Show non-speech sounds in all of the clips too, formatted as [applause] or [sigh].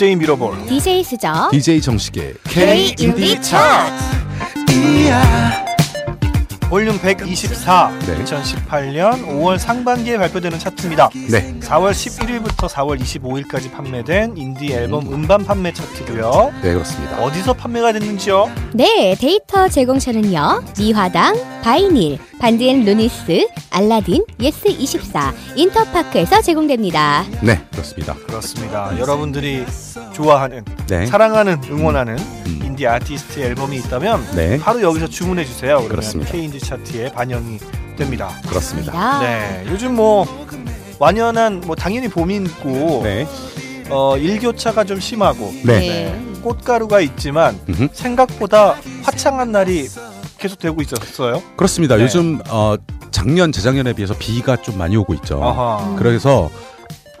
DJ 미러볼 DJ 수저 DJ 정식의 K 인디 차트 볼륨 124 네. 2018년 5월 상반기에 발표되는 차트입니다. 네 4월 11일부터 4월 25일까지 판매된 인디 앨범 음반 판매 차트고요. 네, 그렇습니다. 어디서 판매가 됐는지요? 네 데이터 제공처는요 미화당 바이닐 반디앤루니스 알라딘 예스24 인터파크에서 제공됩니다 네 그렇습니다. 그렇습니다. 여러분들이 좋아하는, 네. 사랑하는, 응원하는 음. 인디 아티스트 앨범이 있다면 네 바로 여기서 주문해 주세요. 그러면 그렇습니다. K인디 차트에 반영이 됩니다. 그렇습니다. 네, 요즘 뭐 완연한 뭐 당연히 봄이 있고 네. 어, 일교차가 좀 심하고 네. 꽃가루가 있지만 음흠. 생각보다 화창한 날이 계속 되고 있었어요. 그렇습니다. 네. 요즘 어, 작년 재작년에 비해서 비가 좀 많이 오고 있죠. 아하. 그래서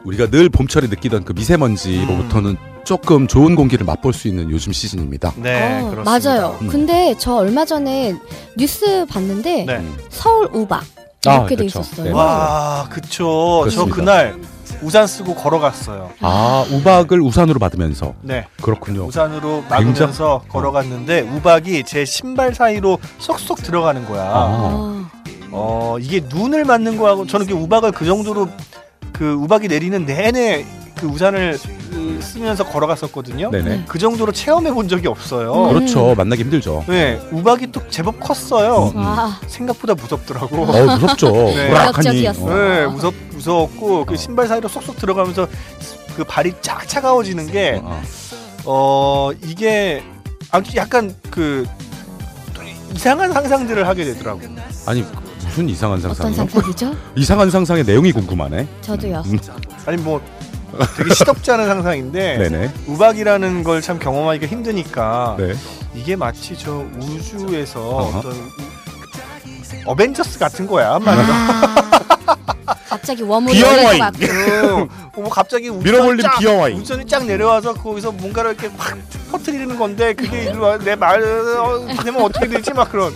우리가 늘 봄철에 느끼던 그 미세먼지로부터는 조금 좋은 공기를 맛볼 수 있는 요즘 시즌입니다. 네, 어, 그렇습니다. 맞아요 음. 근데 저 얼마 전에 뉴스 봤는데 네. 음. 서울 우박 아, 이렇게 돼 그렇죠. 있었어요 네. 와, 그쵸. 저 그렇습니다. 그날 우산 쓰고 걸어갔어요. 아 우박을 우산으로 받으면서 네, 그렇군요. 우산으로 굉장히- 막으면서 걸어갔는데 우박이 제 신발 사이로 쏙쏙 들어가는 거야. 아. 아, 어 이게 눈을 맞는 거하고 저는 그 우박을 그 정도로 그 우박이 내리는 내내 그 우산을 그 쓰면서 걸어갔었거든요. 네네. 그 정도로 체험해 본 적이 없어요. 음. 그렇죠. 만나기 힘들죠. 네, 우박이 또 제법 컸어요. 음. 와 생각보다 무섭더라고. 어 무섭죠. [laughs] 네. 오락하니. 매력적이었어. 어. 네, 무섭 무서웠고 그 신발 사이로 쏙쏙 들어가면서 그 발이 쫙 차가워지는 게 어. 어 이게 아무튼 약간 그 이상한 상상들을 하게 되더라고. 아니 무슨 이상한 어떤 상상이요? 상상이죠? [laughs] 이상한 상상의 내용이 궁금하네. 저도요 음. 아니 뭐 되게 시덥지 않은 상상인데 [laughs] 네네. 우박이라는 걸 참 경험하기가 힘드니까 네. 이게 마치 저 우주에서 어허. 어떤 어벤져스 같은 거야. 아, [laughs] [laughs] 갑자기 웜으로 같고 [laughs] 어, 뭐 갑자기 밀어버린 쫙, 비어와인. 우주선이 쫙 내려와서 거기서 뭔가를 이렇게 확 퍼뜨리는 건데 그게 내말 어, 되면 어떻게 되지 막 그런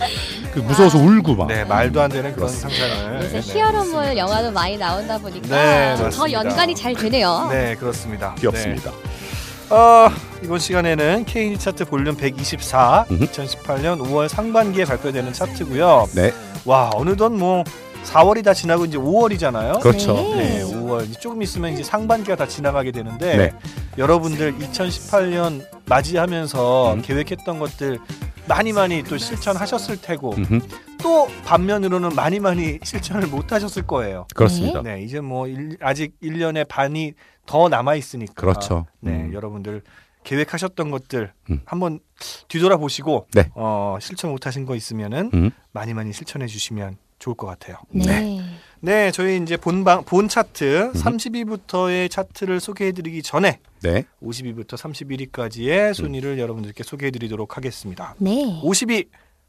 그 무서워서 울고 막. 네 말도 안 되는 그런. 상상을 요새 네. 히어로물 영화도 많이 나온다 보니까 네, 더. 연관이 잘 되네요. 네 그렇습니다. 귀엽습니다. 네. 어, 이번 시간에는 K 차트 볼륨 124 음흠. 2018년 5월 상반기에 발표되는 차트고요. 네. 와 어느덧 뭐 4월이 다 지나고 이제 5월이잖아요. 그렇죠. 네, 5월 조금 있으면 이제 상반기가 다 지나가게 되는데 네. 여러분들 2018년 맞이하면서 음. 계획했던 것들 많이 많이 또 실천하셨을 테고 음흠. 또 반면으로는 많이 많이 실천을 못 하셨을 거예요. 그렇습니다. 네, 이제 뭐 일- 아직 1년의 반이 더 남아 있으니까. 그렇죠. 네, 음. 여러분들 계획하셨던 것들 음. 한번 뒤돌아 보시고 네. 어, 실천 못 하신 거 있으면은 음. 많이 많이 실천해 주시면 좋을 것 같아요. 네. 네, 저희 이제 본방 본 차트 음. 30위부터의 차트를 소개해 드리기 전에 네. 50위부터 31위까지의 순위를 여러분들께 소개해 드리도록 하겠습니다. 네. 50위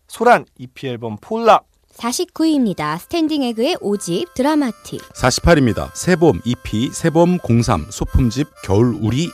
소란 EP 앨범 폴라 49위입니다. 스탠딩 에그의 5집 드라마틱. 48입니다. 새봄 EP 새봄 03 소품집 겨울 우리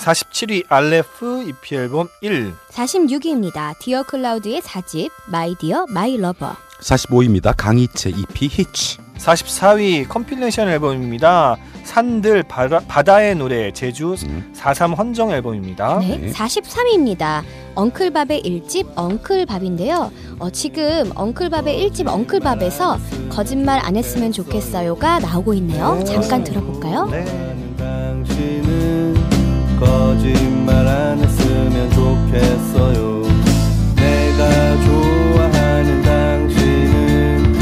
47위 알레프 EP 앨범 1 46위입니다. 디어 클라우드의 4집 My Dear, My Lover. 45입니다. 강희채 EP 히치 44위 컴필레이션 앨범입니다. 산들 바다, 의 노래 제주 음. 43 헌정 앨범입니다. 네. 네. 43위입니다. 엉클밥의 1집 엉클밥인데요. 어, 지금 엉클밥의 1집 엉클밥에서 거짓말 안 했으면 좋겠어요가 나오고 있네요. 잠깐 들어볼까요? 네. 거짓말 안 했으면 좋겠어요. 내가 좋아하는 당신은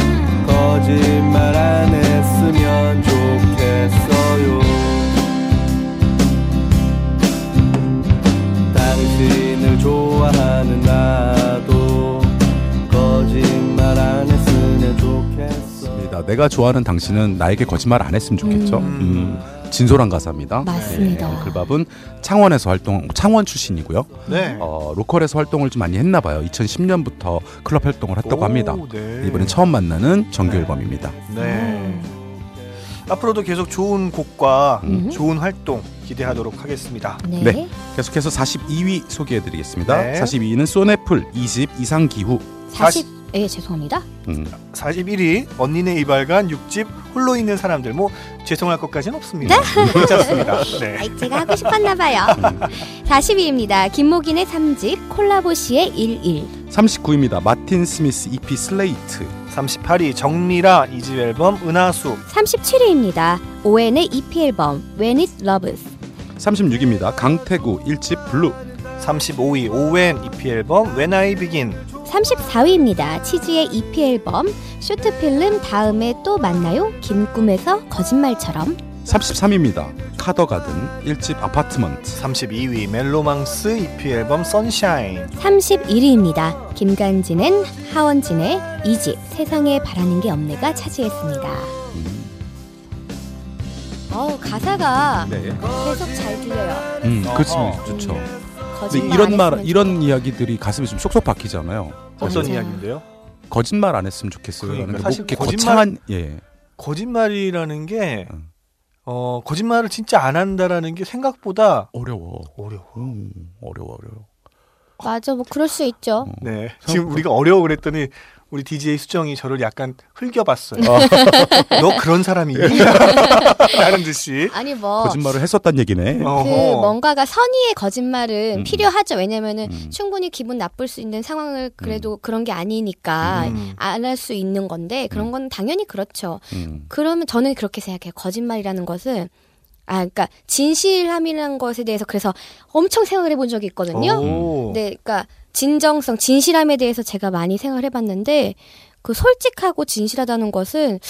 거짓말 안 했으면 좋겠어요. 당신을 좋아하는 나도 거짓말 안 했으면 좋겠어. 입니다. 내가 좋아하는 당신은 나에게 거짓말 안 했으면 좋겠죠. 음. 음, 진솔한 가사입니다. 맞습니다. 네, 글밥은 창원에서 활동, 창원 출신이고요. 네. 어, 로컬에서 활동을 좀 많이 했나 봐요. 2010년부터 클럽 활동을 했다고 오, 합니다. 네. 이번엔 처음 만나는 정규 앨범입니다. 네. 앞으로도 계속 좋은 곡과 음. 좋은 활동 기대하도록 하겠습니다. 네. 네. 계속해서 42위 소개해드리겠습니다. 네. 42위는 쏜애플 2집 이상 기후 40 예, 죄송합니다. 음. 41위 언니네 이발관 6집 홀로 있는 사람들 뭐 죄송할 것까지는 없습니다. 괜찮습니다. 네. [laughs] 아이, 제가 하고 싶었나 봐요. 음. 40위입니다. 김목인의 3집 콜라보 씨의 일일. 39입니다. 마틴 스미스 EP Slate. 38위 정밀아 2집 앨범 은하수 37위입니다. 오웬의 EP 앨범 When It Loves. 36입니다. 강태구 1집 Bleu. 35위 오웬 EP 앨범 When I Begin 34위입니다. 치즈의 EP 앨범 Short Film 다음에 또 만나요. 긴 꿈에서 거짓말처럼. 33입니다. 카더가든 1집 Apartment. 32위 멜로망스 EP 앨범 Sunshine 31위입니다. 김간진은 하원진의 2집 세상에 바라는 게 없네가 차지했습니다. 어 가사가 네. 계속 잘 들려요. 음. 어. 좋죠. 근데 거짓말 이런 안말 이런 좋겠다. 이야기들이 가슴에 좀 쏙쏙 박히잖아요. 어떤. 이야기인데요? 거짓말 안 했으면 좋겠어요. 그러니까 사실 뭐 이렇게 거짓말- 거창한 예. 거짓말이라는 게 음. 어, 거짓말을 진짜 안 한다라는 게 생각보다 어려워. 어려워. 음, 어려워 어려워. 맞아, 뭐 그럴 수 있죠. 어. 네. 지금 우리가 어려워 그랬더니 우리 DJ 수정이 저를 약간 흘겨봤어요. 어. [laughs] 너 그런 사람이니? [laughs] 라는 듯이. 아니 뭐 거짓말을 했었단 얘기네. 그 어허. 뭔가가 선의의 거짓말은 음. 필요하죠. 왜냐면은 음. 충분히 기분 나쁠 수 있는 상황을 그래도 그런 게 아니니까 음. 안할 수 있는 건데 그런 건 당연히 그렇죠. 음. 그러면 저는 그렇게 생각해요. 거짓말이라는 것은 아, 그러니까 진실함이라는 것에 대해서 그래서 엄청 생각을 해본 적이 있거든요. 오. 네, 그러니까 진정성, 진실함에 대해서 제가 많이 생각을 해봤는데 그 솔직하고 진실하다는 것은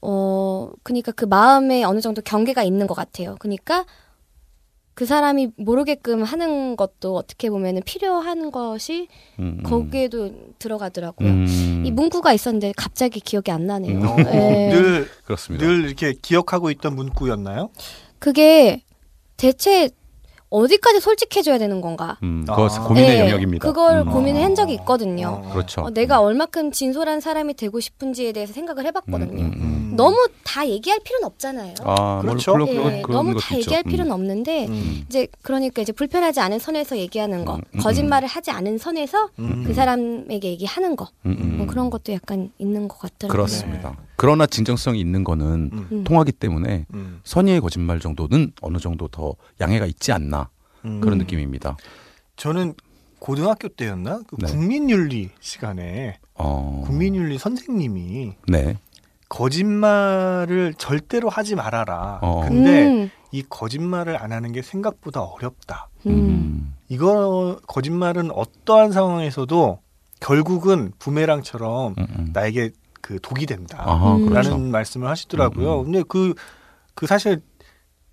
어, 그러니까 그 마음에 어느 정도 경계가 있는 것 같아요. 그러니까 그 사람이 모르게끔 하는 것도 어떻게 보면은 필요한 것이 음, 음. 거기에도 들어가더라고요. 음. 이 문구가 있었는데 갑자기 기억이 안 나네요. 어, 예. 늘, 그렇습니다. 늘 이렇게 기억하고 있던 문구였나요? 그게 대체 어디까지 솔직해져야 되는 건가? 음, 아. 그것은 고민의 예, 영역입니다. 그걸 음. 고민을 한 적이 있거든요. 어. 그렇죠. 어, 내가 얼마큼 진솔한 사람이 되고 싶은지에 대해서 생각을 해봤거든요. 음, 음, 음. 너무 다 얘기할 필요는 없잖아요. 아, 그렇죠. 물론 예, 그런, 그런 너무 다 있죠. 얘기할 음. 필요는 없는데 음. 이제 그러니까 이제 불편하지 않은 선에서 얘기하는 거, 음, 음, 거짓말을 하지 않은 선에서 음. 그 사람에게 얘기하는 거, 음, 음. 뭐 그런 것도 약간 있는 것 같더라고요. 그렇습니다. 그러나 진정성이 있는 거는 음. 음. 통하기 때문에 음. 선의의 거짓말 정도는 어느 정도 더 양해가 있지 않나 음. 그런 느낌입니다. 저는 고등학교 때였나? 그 네. 국민윤리 시간에 어, 국민윤리 선생님이 네. 거짓말을 절대로 하지 말아라. 어. 근데 음, 이 거짓말을 안 하는 게 생각보다 어렵다. 음. 음. 이거 거짓말은 어떠한 상황에서도 결국은 부메랑처럼 음, 음. 나에게 그 독이 된다. 아하, 음. 그렇죠. 라는 말씀을 하시더라고요. 음, 음. 근데 그, 그 사실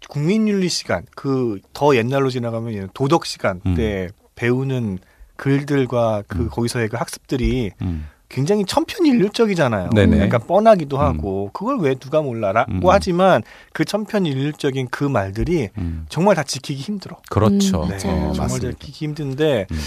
국민윤리 시간, 그 더 옛날로 지나가면 도덕 시간 음. 때 배우는 글들과 그 음. 거기서의 그 학습들이 음. 굉장히 천편일률적이잖아요. 네네. 약간 뻔하기도 음. 하고 그걸 왜 누가 몰라라고 음. 하지만 그 천편일률적인 그 말들이 음. 정말 다 지키기 힘들어. 그렇죠. 음, 네, 맞아요. 정말 맞습니다. 지키기 힘든데 음.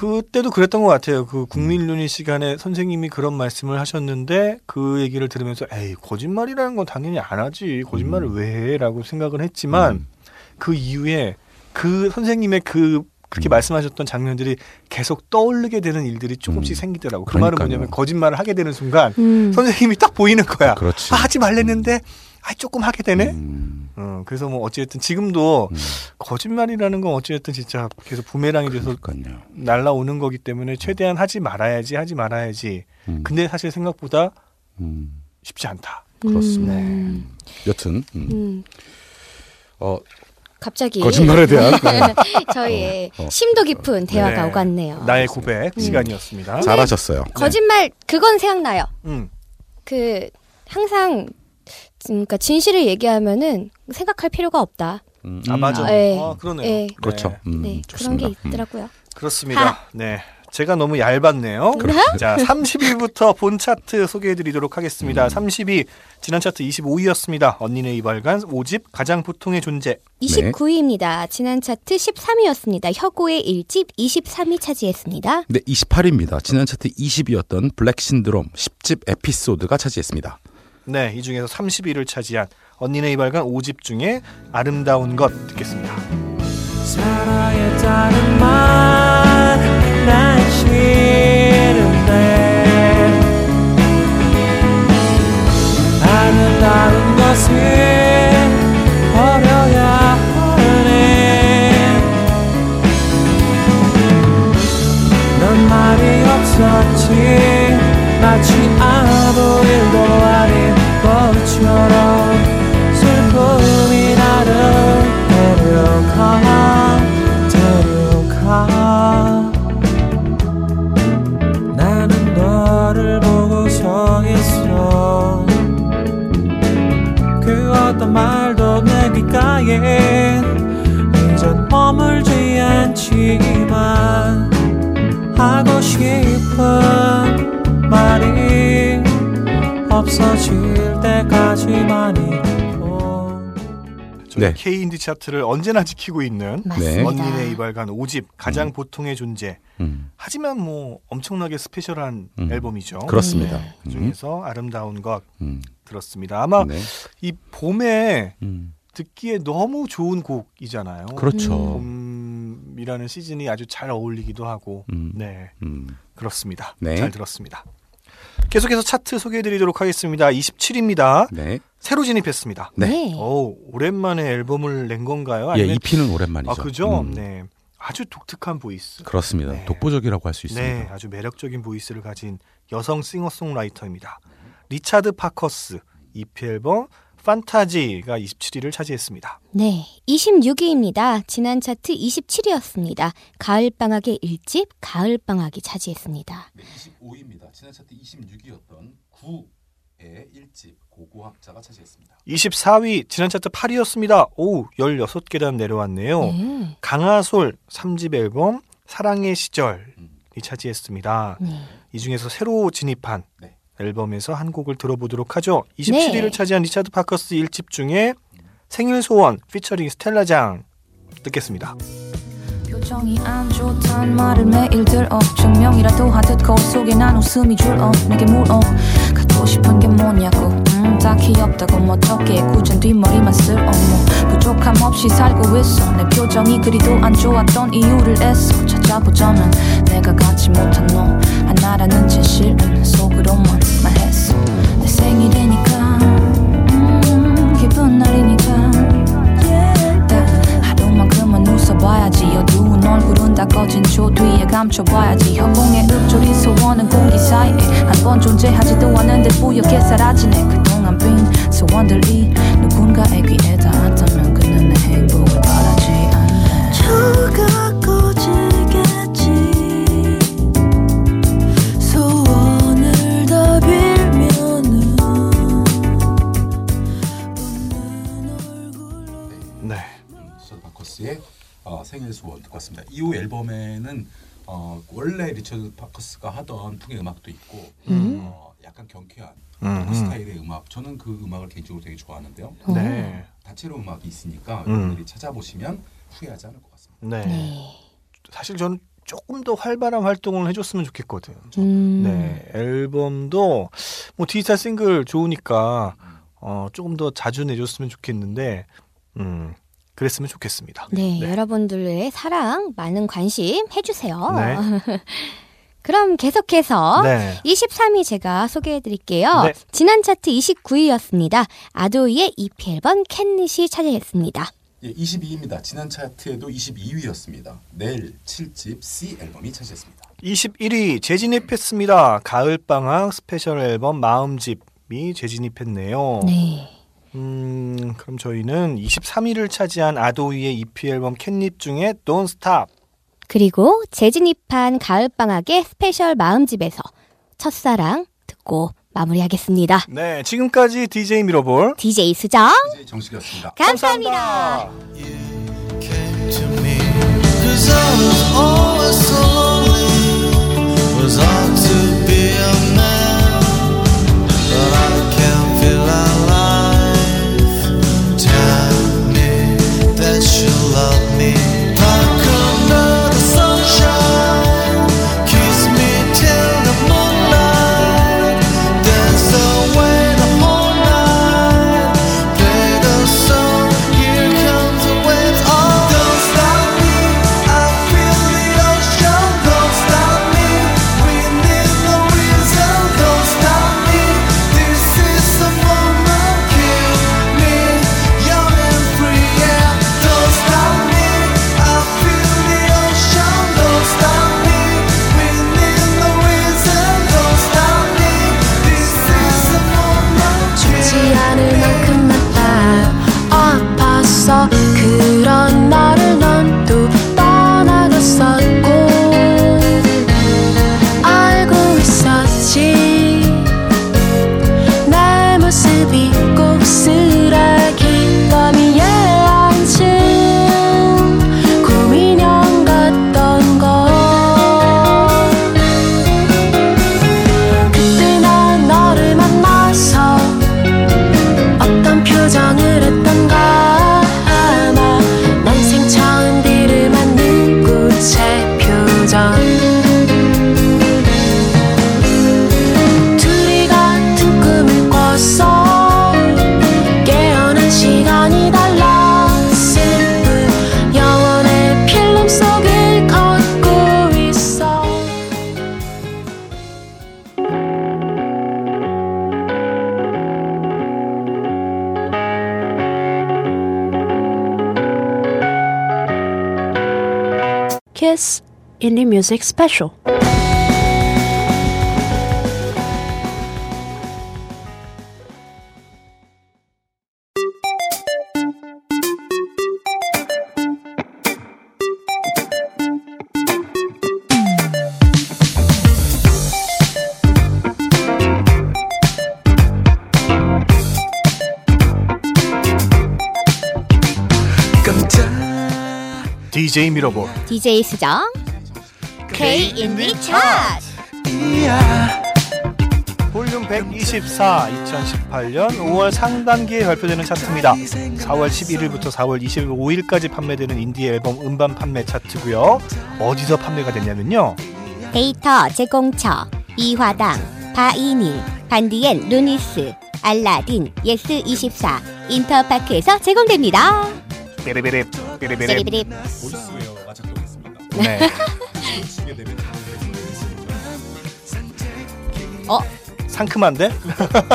그때도 그랬던 것 같아요. 그 국민윤리 시간에 선생님이 그런 말씀을 하셨는데 그 얘기를 들으면서 에이 거짓말이라는 건 당연히 안 하지 거짓말을 음. 왜 해라고 생각은 했지만 음. 그 이후에 그 선생님의 그 그렇게 음. 말씀하셨던 장면들이 계속 떠오르게 되는 일들이 조금씩 음. 생기더라고. 그 말은 그러니까요. 뭐냐면 거짓말을 하게 되는 순간 음. 선생님이 딱 보이는 거야. 그렇지. 아, 하지 말랬는데 아 조금 하게 되네. 음. 어, 그래서 뭐 어찌됐든 지금도 음. 거짓말이라는 건 어찌됐든 진짜 계속 부메랑이 돼서 그러니까요. 날라오는 거기 때문에 최대한 하지 말아야지 하지 말아야지. 음. 근데 사실 생각보다 음. 쉽지 않다. 그렇습니다. 음. 여튼 음. 음. 어, 갑자기 거짓말에 대한 [laughs] 저희의 어, 어. 심도 깊은 대화가 네. 오갔네요. 나의 고백 음. 시간이었습니다. 잘하셨어요. 거짓말 그건 생각나요. 음. 그 항상 그러니까 진실을 얘기하면은 생각할 필요가 없다. 음. 아 맞아. 네. 아, 그러네요. 네. 그렇죠. 음, 네. 그런 게 음. 있더라고요. 그렇습니다. 네. 제가 너무 얇았네요. 자, 30위부터 본 차트 소개해 드리도록 하겠습니다. 30위 지난 차트 25위였습니다. 언니네 이발관 5집 가장 보통의 존재. 29위입니다. 지난 차트 13위였습니다. 혁오의 1집 23위 차지했습니다. 네, 28위입니다. 지난 차트 20위였던 블랙 신드롬 10집 에피소드가 차지했습니다. 네, 이 중에서 30위를 차지한 언니네 이발관 5집 중에 아름다운 것 듣겠습니다. 아름다운 것을 버려야 하네. 넌 말이 없었지. 마치 아무 일도 데려가 데려 가 나는 너를 보고 서 있어. 그 어떤 말도 내 귓가에 이젠 머물지 않지만 하고 싶은 말이 없어질 때까지만이고 저희 네. K 인디 차트를 언제나 지키고 있는 맞습니다. 언니네 이발관 5집 가장 보통의 존재. 음, 하지만 뭐 엄청나게 스페셜한 음. 앨범이죠. 그렇습니다. 네. 그 중에서 아름다운 것 음, 들었습니다. 아마 네. 이 봄에 음, 듣기에 너무 좋은 곡이잖아요. 그렇죠. 봄이라는 시즌이 아주 잘 어울리기도 하고. 음. 네, 음, 그렇습니다. 네. 잘 들었습니다. 계속해서 차트 소개해드리도록 하겠습니다. 27입니다. 네. 새로 진입했습니다. 네. 네. 오, 오랜만에 앨범을 낸 건가요? 예, 아니면 EP는 오랜만이죠. 아, 그죠? 음, 네. 아주 독특한 보이스. 그렇습니다. 네. 독보적이라고 할 수 있습니다. 네, 아주 매력적인 보이스를 가진 여성 싱어송라이터입니다. 리차드 파커스 EP 앨범 판타지가 27위를 차지했습니다. 네, 26위입니다. 지난 차트 27위였습니다. 가을방학의 1집 가을방학이 차지했습니다. 네, 25위입니다. 지난 차트 26위였던 9의 1집 고고학자가 차지했습니다. 24위 지난 차트 8위였습니다. 오, 16계단 내려왔네요. 네. 강아솔 3집 앨범 사랑의 시절이 음. 차지했습니다. 네. 이 중에서 새로 진입한 네. 앨범에서 한 곡을 들어보도록 하죠. 27위를 네. 차지한 리차드 파커스 1집 중에 생일 소원 피처링 스텔라장 듣겠습니다. 표정이 안 좋단 말을 매일 들어 증명이라도 하듯 거울 속에 난 웃음이 줄어 내게 물어 갖고 싶은 게 뭐냐고. 음 딱히 없다고 뭐 어떻게 굳은 뒷머리만 쓸어 뭐 부족함 없이 살고 있어. 내 표정이 그리도 안 좋았던 이유를 애써. 찾아보자면 내가 갖지 못한 너. 하나라는 진실은 속으로만 말했어. 내 생일이니까 웃어봐야지. 어두운 얼굴은 다 꺼진 조 뒤에 감춰봐야지. 허공의 읊조리 소원은 공기 사이에 한 번 존재하지도 않는데 뿌옇게 사라지네. 그동안 빈 소원들이 누군가의 귀에 닿았다면 그는 내 행복 어, 생일 소원 듣고 왔습니다. 이 후 앨범에는 어, 원래 리처드 파커스가 하던 풍의 음악도 있고 어, 약간 경쾌한 음, 그 음. 스타일의 음악. 저는 그 음악을 개인적으로 되게 좋아하는데요. 네. 다채로 음악이 있으니까 음. 여러분들이 찾아보시면 후회하지 않을 것 같습니다. 네. 네. 사실 저는 조금 더 활발한 활동을 해줬으면 좋겠거든. 음. 네. 앨범도 뭐 디지털 싱글 좋으니까 어, 조금 더 자주 내줬으면 좋겠는데, 음, 그랬으면 좋겠습니다. 네, 네. 여러분들의 사랑, 많은 관심 해주세요. 네. [laughs] 그럼 계속해서 네. 23위 제가 소개해 드릴게요. 네. 지난 차트 29위였습니다. 아도이의 EP 앨범 캔릿이 차지했습니다. 예, 22위입니다. 지난 차트에도 22위였습니다. 넬 7집 C 앨범이 차지했습니다. 21위 재진입했습니다. 가을방학 스페셜 앨범 마음집이 재진입했네요. 네. 음, 그럼 저희는 23위를 차지한 아도이의 EP 앨범 캣닙 중에 Don't Stop. 그리고 재진입한 가을방학의 스페셜 마음집에서 첫사랑 듣고 마무리하겠습니다. 네, 지금까지 DJ 미러볼. DJ 수정, 이제 정식이었습니다. 감사합니다. I love me Kiss Indie Music Special. DJ 미러볼 DJ 수정. K 인디 차트. 볼륨 124 2018년 5월 상반기에 발표되는 차트입니다. 4월 11일부터 4월 25일까지 판매되는 인디 앨범 음반 판매 차트고요. 어디서 판매가 됐냐면요. 데이터 제공처 이화당 바이닐 반디앤루니스 알라딘 예스24 인터파크에서 제공됩니다. 삐리비립 삐리비립 찌리비립. 보이스웨어가 작동했습니다. 네. 시계 되면 어 상큼한데?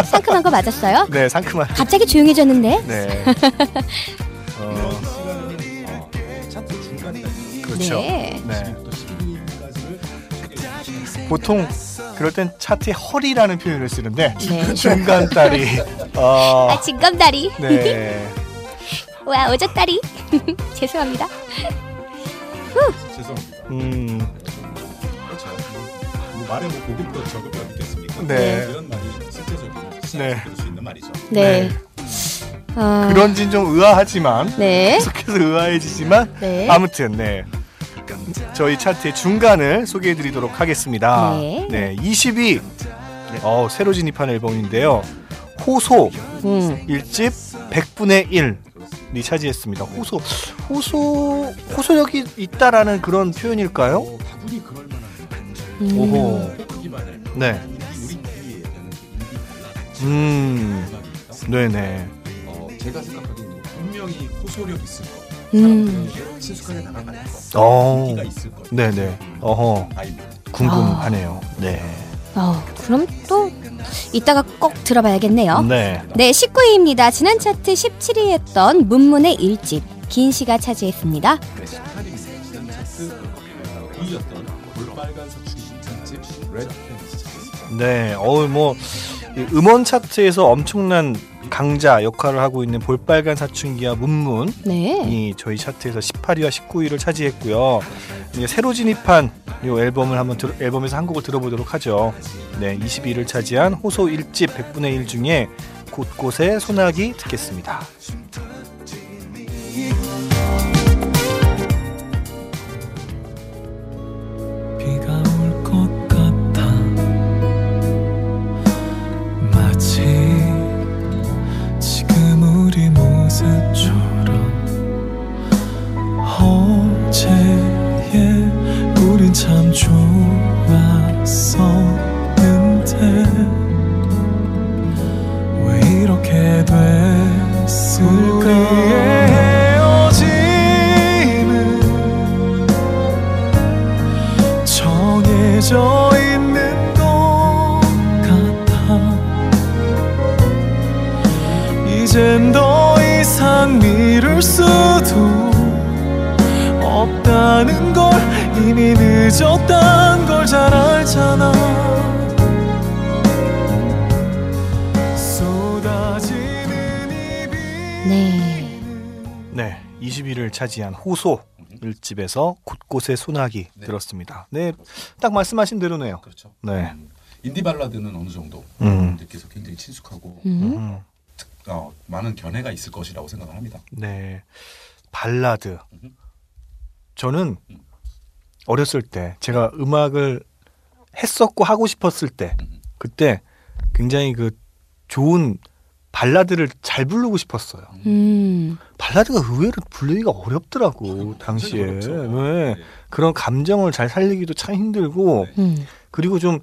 상큼한 거 맞았어요? 네, 상큼한. 갑자기 조용해졌는데? 네. [laughs] 어, 시간은 어, 차트 중간까지 그렇죠. 네. 네. 10위부터 12위까지를 보통 그럴 땐 차트에 허리라는 표현을 쓰는데 네. 중간 딸이 어, 아 진검다리. 네. 와 오졌다리. [laughs] 죄송합니다. 죄송합니다. 음, 그렇죠. 뭐, 뭐 말에 뭐 고급도 저급도 있겠습니까? 네. 이런 말이 실제적인 네. 수 있는 말이죠. 네. 아, 그런진 좀 의아하지만 네. 계속해서 의아해지지만 네. 아무튼 네. 저희 차트의 중간을 소개해드리도록 하겠습니다. 네. 20위 어, 새로 진입한 앨범인데요. 호소 음. 1집 100분의 1 이 차지했습니다. 호소 호소 호소력이 있다라는 그런 표현일까요? 어, 다분히 그럴 만한 음. 오호. 네. 음. 네네. 어, 제가 생각하기에는 분명히 호소력 있을 거, 음. 친숙하게 다가갈 거, 어. 인기가 있을 거. 네네. 어허. 궁금하네요. 네. 어, 그럼 또 이따가 꼭 들어봐야겠네요. 네. 네, 19위입니다. 지난 차트 17위 했던 문문의 일집 긴 씨가 차지했습니다. 네, 18위입니다. 지난 차트 어, 2위였던 볼빨간 사춘기 전집 레드 팬스 차트였습니다. 네. 어우 뭐이 음원 차트에서 엄청난 강자 역할을 하고 있는 볼빨간 사춘기와 문문이 네. 저희 차트에서 18위와 19위를 차지했고요. 이제 새로 진입한 이 앨범을 한번 들, 앨범에서 한 곡을 들어보도록 하죠. 네, 22위를 차지한 호소 1집 100분의 1 중에 곳곳에 소나기 듣겠습니다. 좋았 차지한 호소 1집에서 곳곳에 소나기 네. 들었습니다. 네, 딱 말씀하신 대로네요. 그렇죠. 네. 음, 인디 발라드는 어느 정도 음. 여러분들께서 굉장히 친숙하고 음. 음, 어, 많은 견해가 있을 것이라고 생각을 합니다. 네. 발라드. 저는 어렸을 때 제가 음악을 했었고 하고 싶었을 때 음. 그때 굉장히 그 좋은 발라드를 잘 부르고 싶었어요. 음. 발라드가 의외로 부르기가 어렵더라고 당시에. 어렵죠. 네. 네. 그런 감정을 잘 살리기도 참 힘들고 네. 음. 그리고 좀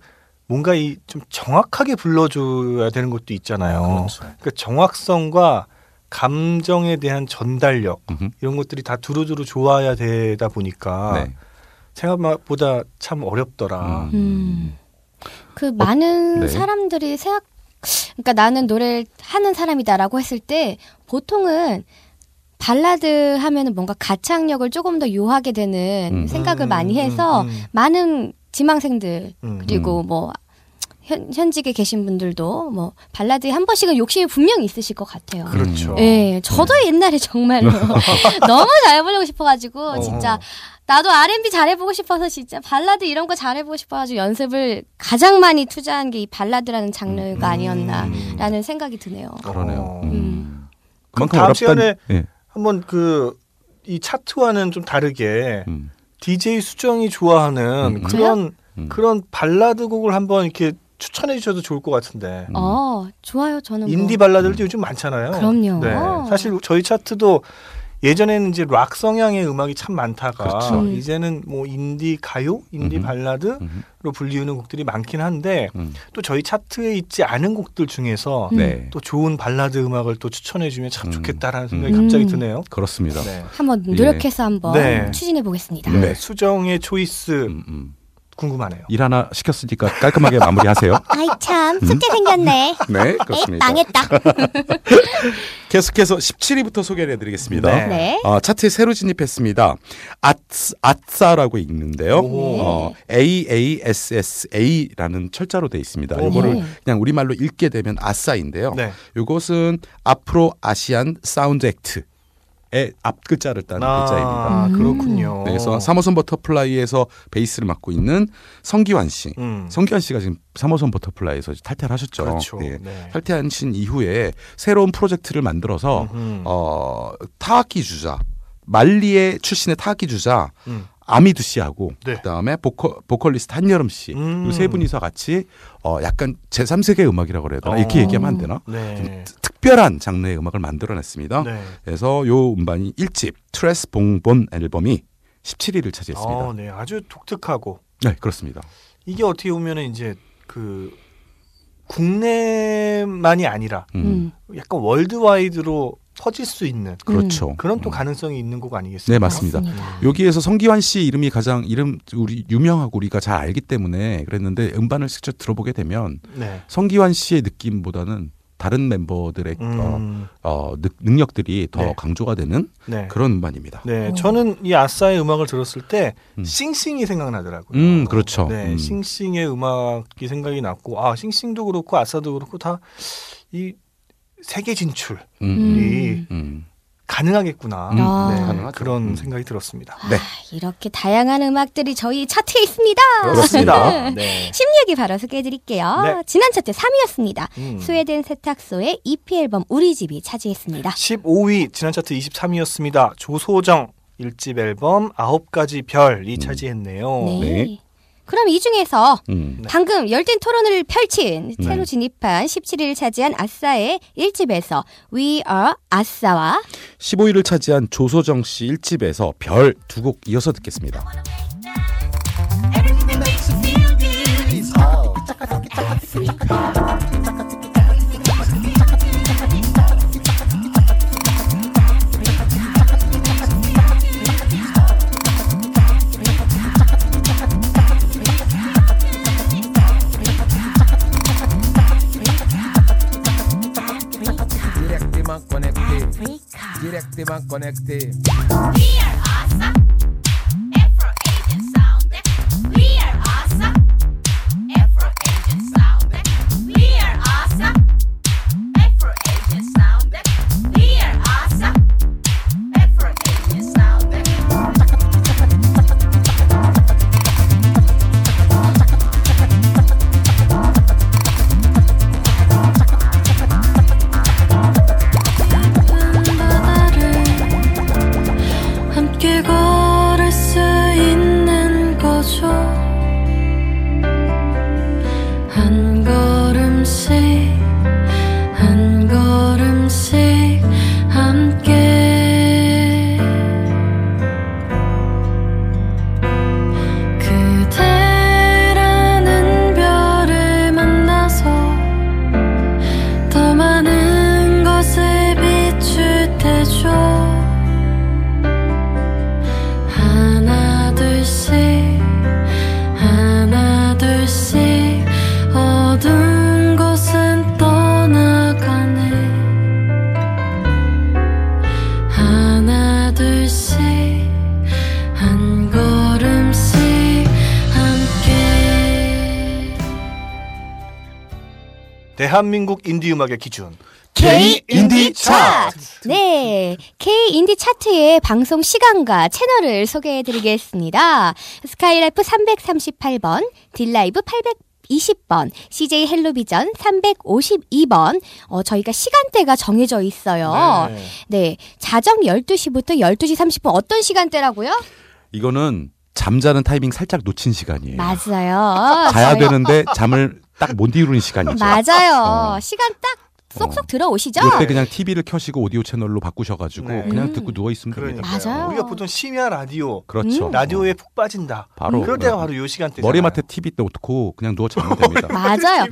뭔가 이 좀 정확하게 불러줘야 되는 것도 있잖아요. 그렇죠. 그러니까 정확성과 감정에 대한 전달력 음흠. 이런 것들이 다 두루두루 좋아야 되다 보니까 네. 생각보다 참 어렵더라. 음. 음. 그 많은 네. 사람들이 생각, 그러니까 나는 노래를 하는 사람이다라고 했을 때 보통은 발라드 하면은 뭔가 가창력을 조금 더 요하게 되는 음. 생각을 음, 많이 해서 음, 음. 많은 지망생들 음. 그리고 뭐 현, 현직에 계신 분들도 뭐 발라드에 한 번씩은 욕심이 분명히 있으실 것 같아요. 그렇죠. 예, 저도 옛날에 정말로 [laughs] [laughs] 너무 잘해보려고 싶어가지고 어. 진짜 나도 R&B 잘해보고 싶어서 진짜 발라드 이런 거 잘해보고 싶어가지고 연습을 가장 많이 투자한 게 이 발라드라는 장르가 아니었나라는 생각이 드네요. 그러네요. 어. 음. 그럼 그만큼 다음 어렵다. 시간에 예. 한번 그 이 차트와는 좀 다르게 음. DJ 수정이 좋아하는 음. 그런 음. 그런 발라드 곡을 한번 이렇게 추천해 주셔도 좋을 것 같은데. 음. 어, 좋아요. 저는 뭐. 인디 발라드들도 요즘 많잖아요. 그럼요. 네. 사실 저희 차트도 예전에는 이제 락 성향의 음악이 참 많다가 그렇죠. 음. 이제는 뭐 인디 가요, 인디 음흠. 발라드로 음. 불리우는 곡들이 많긴 한데 음. 또 저희 차트에 있지 않은 곡들 중에서 음. 네. 또 좋은 발라드 음악을 또 추천해 주면 참 음. 좋겠다라는 생각이 음. 갑자기 드네요. 그렇습니다. 네. 한번 노력해서 한번 네. 추진해 보겠습니다. 네. 네. 수정의 choice 음, 음. 궁금하네요. 일 하나 시켰으니까 깔끔하게 마무리하세요. [laughs] 아이 참 숙제 생겼네. [laughs] 네, 에이, 그렇습니다. 망했다. [laughs] 계속해서 17위부터 소개를 해드리겠습니다. 네. 네. 어, 차트에 새로 진입했습니다. 아츠, 아싸라고 읽는데요. 오. 어, AASSA라는 철자로 되어 있습니다. 오. 이거를 네. 그냥 우리말로 읽게 되면 아싸인데요. 네. 이것은 Afro Asian Sound Act의 앞 글자를 따는 글자입니다. 아, 음. 그렇군요. 네, 그래서 3호선 버터플라이에서 베이스를 맡고 있는 성기완 씨. 음. 성기완 씨가 지금 3호선 버터플라이에서 탈퇴를 하셨죠. 그렇죠. 네. 네. 탈퇴하신 이후에 새로운 프로젝트를 만들어서 음흠. 어, 타악기 주자 말리의 출신의 타악기 주자 음. 아미두 씨하고 네. 그다음에 보컬, 보컬리스트 한여름 씨이 음. 세 분이서 같이 어, 약간 제3세계 음악이라고 그래야 되나 어. 이렇게 얘기하면 안 되나 네. 좀 특별한 장르의 음악을 만들어 냈습니다. 네. 그래서 요 음반이 1집 Tres Bonbon 앨범이 17위를 차지했습니다. 어, 네. 아주 독특하고 네, 그렇습니다. 이게 어떻게 보면은 이제 그 국내만이 아니라 음. 음. 약간 월드와이드로 퍼질 수 있는 그렇죠. 그런 또 음. 가능성이 있는 곡 아니겠습니까? 네, 맞습니다. 맞습니다. 여기에서 성기환 씨 이름이 가장 이름 우리 유명하고 우리가 잘 알기 때문에 그랬는데 음반을 직접 들어보게 되면 네. 성기환 씨의 느낌보다는 다른 멤버들의 어, 음, 어, 능- 능력들이 더 네. 강조가 되는 네. 그런 음반입니다. 네, 오. 저는 이 아싸의 음악을 들었을 때 음. 싱싱이 생각나더라고요. 음, 그렇죠. 네, 음. 싱싱의 음악이 생각이 났고 아 싱싱도 그렇고 아싸도 그렇고 다 이 세계 진출이 음, 음. 음. 가능하겠구나. 음, 아. 네, 가능하죠. 그런 음. 생각이 들었습니다. 네. 이렇게 다양한 음악들이 저희 차트에 있습니다. 그렇습니다. [laughs] 네. 16위 바로 소개해드릴게요. 네. 지난 차트 3위였습니다. 음. 스웨덴 세탁소의 EP 앨범 우리 집이 차지했습니다. 15위 지난 차트 23위였습니다. 조소정 1집 앨범 아홉 가지 별이 차지했네요. 네. 네. 그럼 이 중에서 음. 네. 방금 열띤 토론을 펼친 네. 새로 진입한 17위를 차지한 아싸의 1집에서 We Are 아싸와 15위를 차지한 조소정 씨 1집에서 별 두 곡 이어서 듣겠습니다. Directement connecté. 바다 대한민국 인디 음악의 기준 K 인디 차트. 네, K 인디 차트의 방송 시간과 채널을 소개해드리겠습니다. 스카이라이프 338번, 딜라이브 820번, CJ 헬로비전 352번. 어, 저희가 시간대가 정해져 있어요. 네. 네, 자정 12시부터 12시 30분 어떤 시간대라고요? 이거는 잠자는 타이밍 살짝 놓친 시간이에요. 맞아요. 자야 저희- 되는데 잠을 딱 못 이루는 시간이죠. 맞아요. 어. 시간 딱 쏙쏙 들어오시죠? 이때 그냥 TV를 켜시고 오디오 채널로 바꾸셔가지고 네. 그냥 음. 듣고 누워 있으면 됩니다. 맞아요. 우리가 보통 심야 라디오 그렇죠. 라디오에 푹 빠진다. 바로 그럴 때가 바로 요 시간대. 머리맡에 TV 놓고 그냥 누워 자면 [laughs] 됩니다. 맞아요.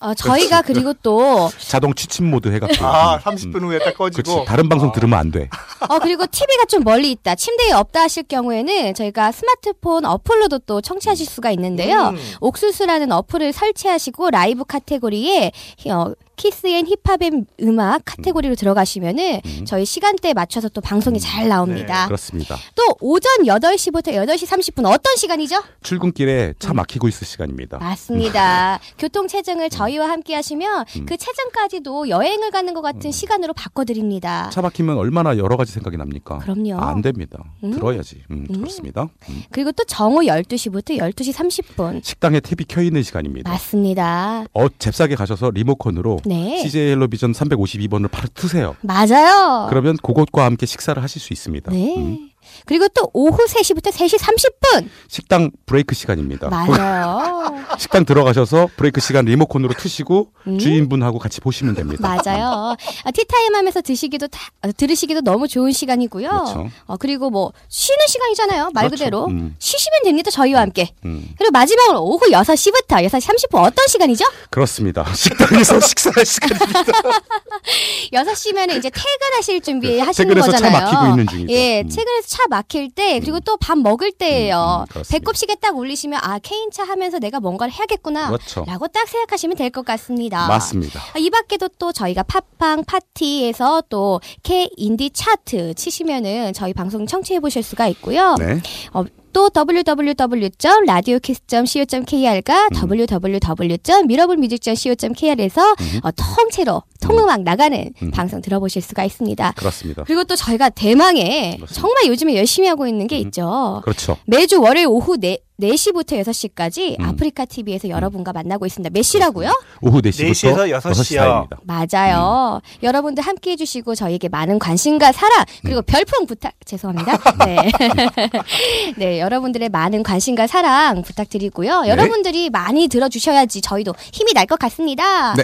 어, 저희가 그리고 또 자동 취침 모드 해갖고. 아, 음, 30분 후에 딱 꺼지고. 그렇지. 다른 방송 들으면 안 돼. 어, 그리고 TV가 좀 멀리 있다. 침대에 없다 하실 경우에는 저희가 스마트폰 어플로도 또 청취하실 수가 있는데요. 음. 옥수수라는 어플을 설치하시고 라이브 카테고리에 어, 키스 앤 힙합의 음악 카테고리로 들어가시면은 저희 시간대에 맞춰서 또 방송이 잘 나옵니다. 네, 그렇습니다. 또 오전 8시부터 8시 30분 어떤 시간이죠? 출근길에 차 음. 막히고 있을 시간입니다. 맞습니다. [laughs] 교통 체증을 저희와 함께 하시면 음. 그 체증까지도 여행을 가는 것 같은 시간으로 바꿔 드립니다. 차 막히면 얼마나 여러 가지 생각이 납니까? 그럼요. 아, 안 됩니다. 음. 들어야지. 음, 음. 그렇습니다. 음. 그리고 또 정오 12시부터 12시 30분. 식당에 TV 켜 있는 시간입니다. 맞습니다. 어, 잽싸게 가셔서 리모컨으로 네. CJ 헬로비전 352번을 바로 트세요. 맞아요. 그러면 그것과 함께 식사를 하실 수 있습니다. 네. 음. 그리고 또 오후 3시부터 3시 30분. 식당 브레이크 시간입니다. 맞아요. [laughs] 식당 들어가셔서 브레이크 시간 리모컨으로 트시고 음. 주인분하고 같이 보시면 됩니다. 맞아요. 아, 티타임 하면서 드시기도 다, 아, 들으시기도 너무 좋은 시간이고요. 그렇죠. 어, 그리고 뭐 쉬는 시간이잖아요. 말 그렇죠. 그대로. 음. 쉬시면 됩니다. 저희와 함께. 음, 그리고 마지막으로 오후 6시부터 6시 30분 어떤 시간이죠? 그렇습니다. [laughs] 식당에서 식사할 시간입니다. [laughs] 6시면 이제 퇴근하실 준비 하시는 퇴근해서 차 거잖아요. 막히고 있는 중이죠. 예, 음. 퇴근해서 차 막힐 때 그리고 또 밥 먹을 때예요. 음, 음, 그렇습니다. 배꼽 시계 딱 울리시면 아 케인차 하면서 내가 뭔가를 해야겠구나. 그렇죠. 라고 딱 생각하시면 될 것 같습니다. 맞습니다. 아, 이 밖에도 또 저희가 팟빵 파티에서 또 K 인디 차트 치시면은 저희 방송 청취해 보실 수가 있고요. 네. 어, 또 www.radiokiss.co.kr과 www.mirablemusic.co.kr에서 어, 통째로 통음악 나가는 음. 방송 들어보실 수가 있습니다. 그렇습니다. 그리고 또 저희가 그렇습니다. 정말 요즘에 열심히 하고 있는 게 있죠. 그렇죠. 매주 월요일 오후 4, 4시부터 6시까지 음. 아프리카 TV에서 여러분과 만나고 있습니다. 몇 시라고요? 오후 4시부터 4시에서 6 6시 시요. 사이입니다. 맞아요. 여러분들 함께 해주시고 저희에게 많은 관심과 사랑 그리고 별풍 부탁 죄송합니다. [laughs] 네, [laughs] 네 여러분들의 많은 관심과 사랑 부탁드리고요. 네. 여러분들이 많이 들어주셔야지 저희도 힘이 날 것 같습니다. 네.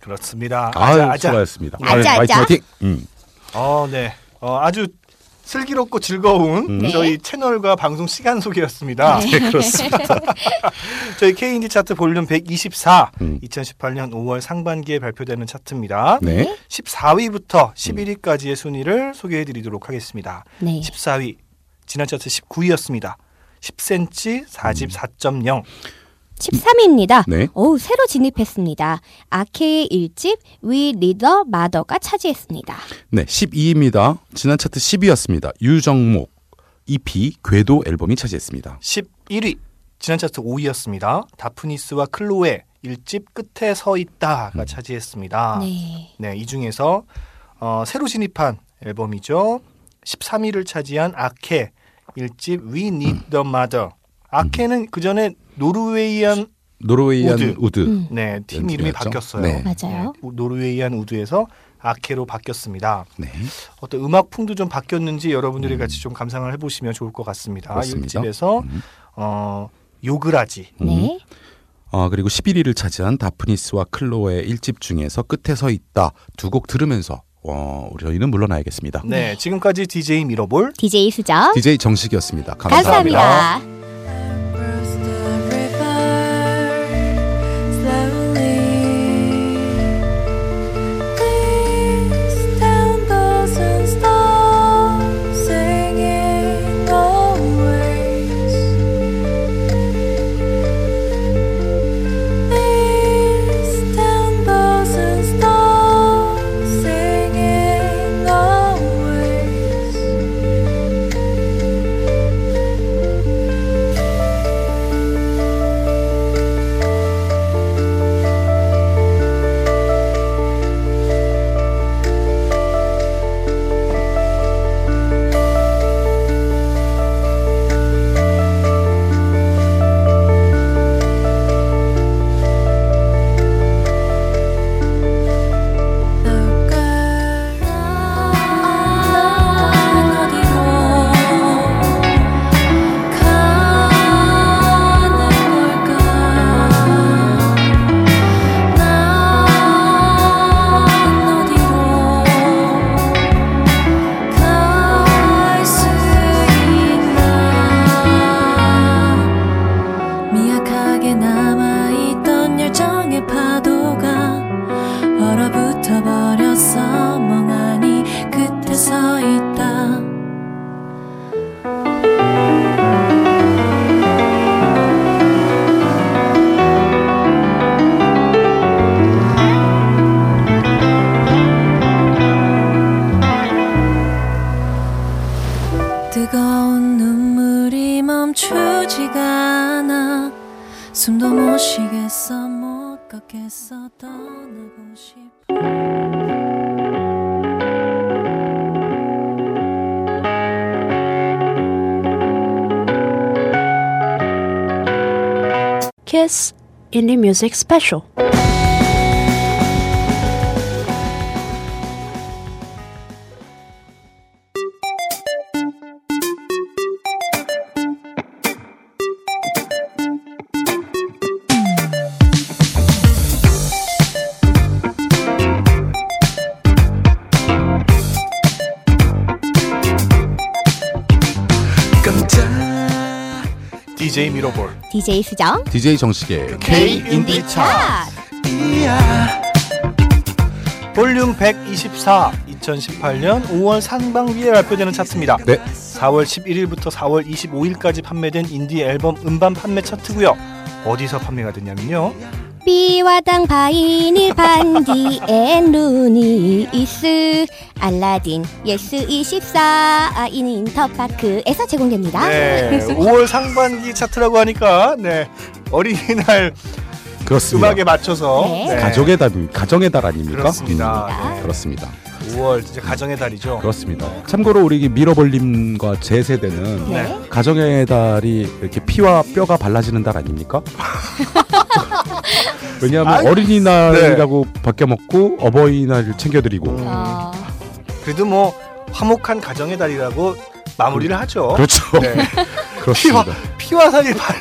그렇습니다. 아유, 아자, 아자. 수고하셨습니다. 아자, 아유, 화이팅, 아자. 화이팅. 음. 어, 네. 어, 아주 슬기롭고 즐거운 음. 네. 저희 채널과 방송 시간 소개였습니다. 네, 그렇습니다. [laughs] 저희 K인디 차트 볼륨 124, 음. 2018년 5월 상반기에 발표되는 차트입니다. 네. 14위부터 11위까지의 순위를 소개해드리도록 하겠습니다. 네. 14위, 지난 차트 19위였습니다. 10cm 4집 4.0. 13위입니다. 네. 오, 새로 진입했습니다. 아케의 1집 We Leader Mother가 차지했습니다. 네, 12위입니다. 지난 차트 10위였습니다. 유정목 EP 궤도 앨범이 차지했습니다. 11위, 지난 차트 5위였습니다. 다프니스와 클로에 1집 끝에 서 있다가 차지했습니다. 네. 네, 이 중에서 어, 새로 진입한 앨범이죠. 13위를 차지한 아케 1집 We Need the Mother. 아케는 그 전에 Norwegian Norwegian Wood. Wood. 음. 네, 팀 연주였죠? 이름이 바뀌었어요. 네. 맞아요. 네, Norwegian Wood에서 아케로 바뀌었습니다. 네. 어떤 음악풍도 좀 바뀌었는지 여러분들이 같이 좀 감상을 해보시면 좋을 것 같습니다. 그렇습니다. 1집에서 음. 어, 요그라지. 네. 어, 그리고 11위를 차지한 다프니스와 클로의 1집 중에서 끝에 서 있다 두 곡 들으면서 어, 우리 저희는 물러나야겠습니다. 네, 지금까지 DJ 미러볼 DJ 수정. DJ 정식이었습니다. 감사합니다. 감사합니다. 모르겠어 떠나고 싶어 Kiss Indie Music Special. DJ 수정. DJ 정식의 K 인디 차트 볼륨 124 2018년 5월 상반기에 발표되는 차트입니다. 네. 4월 11일부터 4월 25일까지 판매된 인디 앨범 음반 판매 차트고요. 어디서 판매가 됐냐면요. 미화당 바이닐 반디앤루니스 알라딘 예스 24 인터파크에서 제공됩니다. 네, [laughs] 5월 상반기 차트라고 하니까 네, 어린이날 그렇습니다. 음악에 맞춰서 네. 네, 가족의 달 가정의 달 아닙니까? 그렇습니다. 음, 네. 그렇습니다. 5월 이제 가정의 달이죠. 그렇습니다. 참고로 우리 미러볼님과 제 세대는 네. 가정의 달이 이렇게 피와 뼈가 발라지는 달 아닙니까? [laughs] 왜냐하면 아이, 어린이날이라고 바뀌어 먹고 어버이날을 챙겨드리고 음, 어, 그래도 뭐 화목한 가정의 달이라고 마무리를 하죠. 그렇죠. 네. [laughs] 그렇습니다. 피와 살이 바른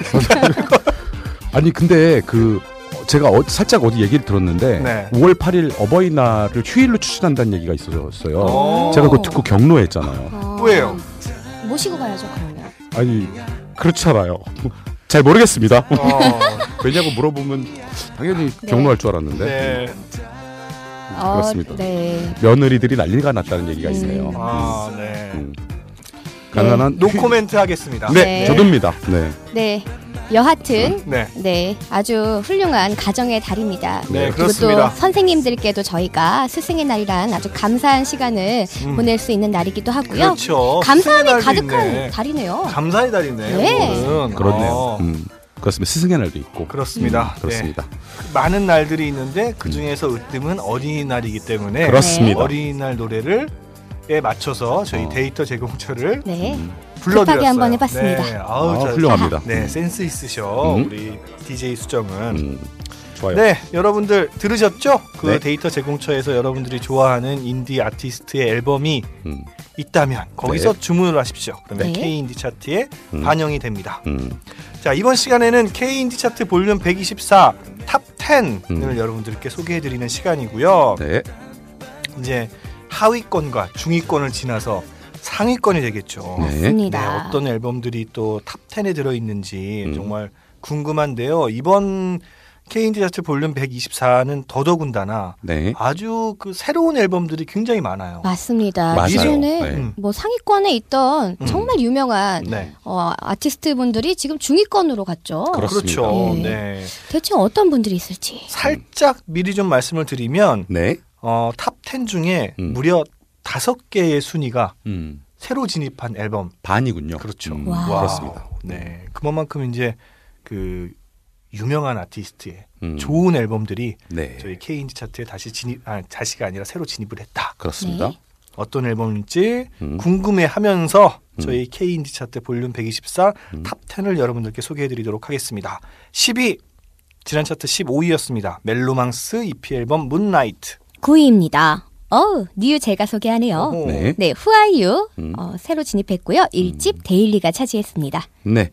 아니 근데 그 제가 어- 살짝 어디 얘기를 들었는데 네. 5월 8일 어버이날을 휴일로 추진한다는 얘기가 있었어요. 오. 제가 그거 듣고 격노했잖아요. 어, 왜요? 모시고 가야죠 그러면. 아니 그렇잖아요. 잘 모르겠습니다. 어, 왜냐고 물어보면 당연히 네. 격노할 줄 알았는데 네. 어, 그렇습니다. 네. 며느리들이 난리가 났다는 얘기가 음. 있네요. 아, 네. 음. 가난한 노 휴- 코멘트 하겠습니다. 네, 네. 저도입니다. 네. 네. 여하튼 네. 네 아주 훌륭한 가정의 달입니다. 네, 그리고 그렇습니다. 또 선생님들께도 저희가 스승의 날이란 아주 감사한 시간을 음. 보낼 수 있는 날이기도 하고요. 그렇죠. 감사함이 가득한 있네. 달이네요. 감사의 달이네. 네. 오늘은. 그렇네요. 어, 음. 그렇습니다. 스승의 날도 있고. 그렇습니다. 음, 그렇습니다. 네. 많은 날들이 있는데 그 중에서 으뜸은 어린이날이기 때문에 그렇습니다. 어린이날 노래를 에 맞춰서 저희 어. 데이터 제공처를 네. 불러드렸어요. 급하게 한번 해봤습니다. 네. 아우, 아, 저- 훌륭합니다. 네, 센스 있으셔 음. 우리 DJ 수정은. 음, 좋아요. 네, 여러분들 들으셨죠? 그 네. 데이터 제공처에서 여러분들이 좋아하는 인디 아티스트의 앨범이 음, 있다면 거기서 네. 주문을 하십시오. 그러면 네. K 인디 차트에 음. 반영이 됩니다. 음. 자 이번 시간에는 K 인디 차트 볼륨 124 탑 10을 음. 여러분들께 소개해드리는 시간이고요. 네. 이제 하위권과 중위권을 지나서 상위권이 되겠죠. 네. 네, 맞습니다. 어떤 앨범들이 또 탑 10에 들어있는지 음. 정말 궁금한데요. 이번 K인디 차트 볼륨 124는 더더군다나 네. 아주 그 새로운 앨범들이 굉장히 많아요. 맞습니다. 기존에 네. 음. 뭐 상위권에 있던 음. 정말 유명한 네. 어, 아티스트 분들이 지금 중위권으로 갔죠. 그렇습니다. 그렇죠. 네. 네. 대체 어떤 분들이 있을지. 살짝 미리 좀 말씀을 드리면 네. 어, 탑10 중에 음. 무려 다섯 개의 순위가 음. 새로 진입한 앨범. 반이군요. 그렇죠. 음, 와. 그렇습니다. 네. 그만큼 이제 그 유명한 아티스트의 음. 좋은 앨범들이 네. 저희 K인디 차트에 다시 진입 아 다시가 아니라 새로 진입을 했다. 그렇습니다. 네. 어떤 앨범일지 음. 궁금해하면서 음. 저희 K인디 차트 볼륨 124 음. 탑 10을 여러분들께 소개해드리도록 하겠습니다. 10위 지난 차트 15위였습니다. 멜로망스 EP 앨범 Moonlight. 9위입니다. 어우, 뉴 제가 소개하네요. 어허. 네. 네, 후아유 음. 어, 새로 진입했고요. 1집 Daily가 차지했습니다. 네.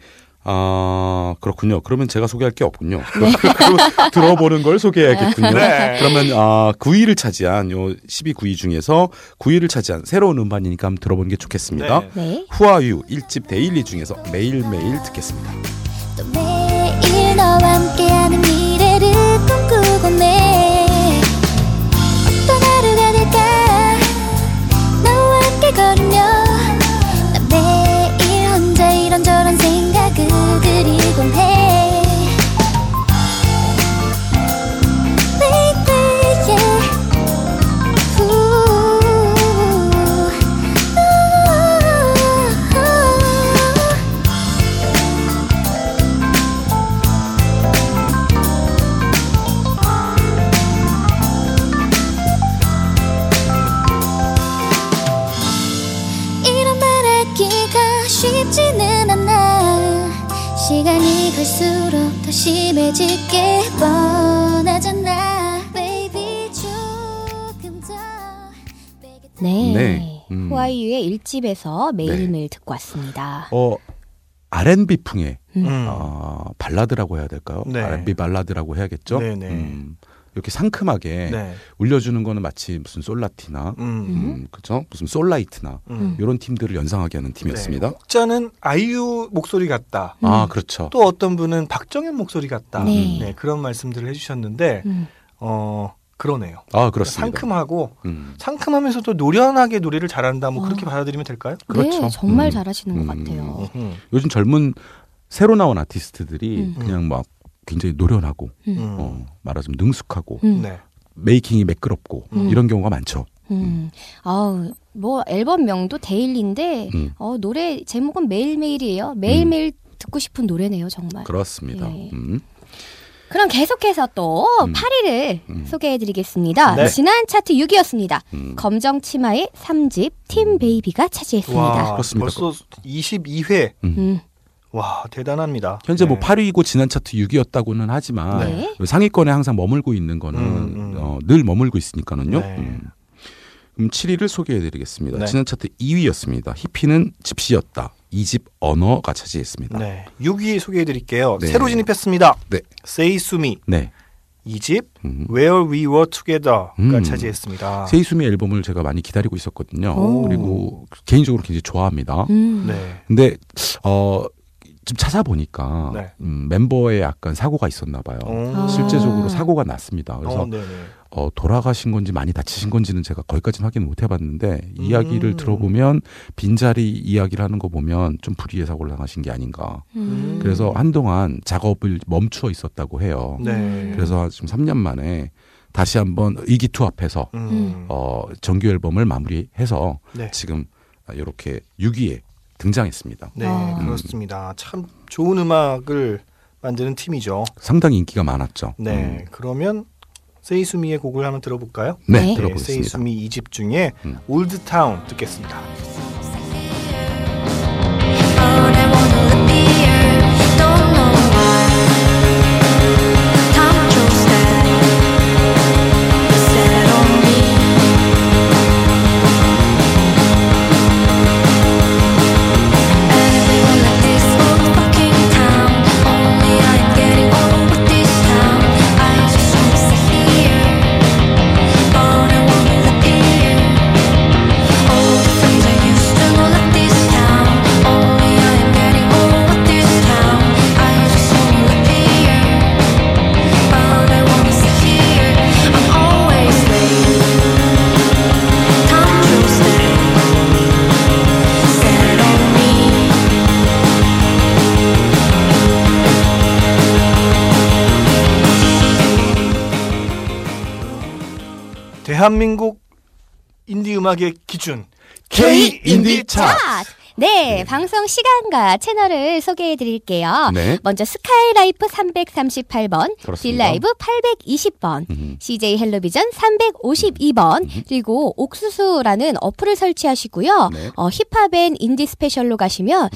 아 그렇군요. 그러면 제가 소개할 게 없군요. 네. [laughs] 들어보는 걸 소개해야겠군요. 네. 그러면 아 9위를 차지한 요 12, 9위 중에서 9위를 차지한 새로운 음반이니까 한번 들어보는 게 좋겠습니다. 네. 네. 후아유 1집 데일리 중에서 매일매일 듣겠습니다. 더 심해질게 뻔하잖아 baby 조금 더 네. 네. 음. 후아이유의 일집에서 매일매일 듣고 왔습니다. 어 R&B 풍의 음. 어, 발라드라고 해야 될까요? 네. R&B 발라드라고 해야겠죠. 네, 네. 음, 이렇게 상큼하게 네. 울려주는 거는 마치 무슨 솔라티나 음. 음, 그죠? 무슨 솔라이트나 음. 이런 팀들을 연상하게 하는 팀이었습니다. 네. 혹자는 아이유 목소리 같다. 아 그렇죠. 또 어떤 분은 박정현 목소리 같다. 네. 그런 말씀들을 해주셨는데 음. 어 그러네요. 아 그렇습니다. 상큼하고 음, 상큼하면서도 노련하게 노래를 잘한다. 뭐 그렇게 받아들이면 될까요? 그렇죠. 네, 정말 음. 잘하시는 것 음. 같아요. 음. 요즘 젊은 새로 나온 아티스트들이 음. 그냥 막 굉장히 노련하고 음. 어, 말하자면 능숙하고 음. 네. 메이킹이 매끄럽고 음. 이런 경우가 많죠. 음. 아우, 뭐 앨범명도 데일리인데 음. 어, 노래 제목은 매일매일이에요. 매일매일 듣고 싶은 노래네요, 정말. 그렇습니다. 예. 음. 그럼 계속해서 또 음. 8위를 음. 소개해드리겠습니다. 네. 지난 차트 6위였습니다. 음. 검정 치마의 3집 팀 베이비가 차지했습니다. 와 그렇습니다. 벌써 22회. 음. 와 대단합니다. 현재 뭐 네. 8위이고 지난 차트 6위였다고는 하지만 네. 상위권에 항상 머물고 있는 거는 음, 음. 어, 늘 머물고 있으니까는요. 네. 음. 그럼 7위를 소개해드리겠습니다. 네. 지난 차트 2위였습니다. 히피는 집시였다. 2집 언어가 차지했습니다. 네. 6위 소개해드릴게요. 네. 새로 진입했습니다. 네. Say Sumi 네. 2집 음. Where We Were Together가 음. 차지했습니다. 세이수미 앨범을 제가 많이 기다리고 있었거든요. 오. 그리고 개인적으로 굉장히 좋아합니다. 음. 네. 근데 어, 좀 찾아보니까 네. 음, 멤버에 약간 사고가 있었나 봐요. 어. 아. 실제적으로 사고가 났습니다. 그래서 어. 어, 돌아가신 건지 많이 다치신 건지는 제가 거기까지는 확인을 못 해봤는데 음. 이야기를 들어보면 빈자리 이야기를 하는 거 보면 좀 불의의 사고를 당하신 게 아닌가. 음. 그래서 한동안 작업을 멈추어 있었다고 해요. 네. 그래서 지금 3년 만에 다시 한번 의기투합해서 음. 어, 정규 앨범을 마무리해서 네. 지금 이렇게 6위에 등장했습니다. 네, 아. 그렇습니다. 참 좋은 음악을 만드는 팀이죠. 상당히 인기가 많았죠. 네, 그러면 세이수미의 곡을 한번 들어볼까요? 네, 네. 들어보겠습니다. 세이수미 2집 중에 음. 올드타운 듣겠습니다. 대한민국 인디 음악의 기준 K 인디 차트. 차트. 네, 방송 시간과 채널을 소개해 드릴게요. 네. 먼저 스카이라이프 338번, 그렇습니다. 딜라이브 820번, 음. CJ 헬로비전 352번, 그리고 옥수수라는 어플을 설치하시고요. 네. 어, 힙합 and 인디 Special로 가시면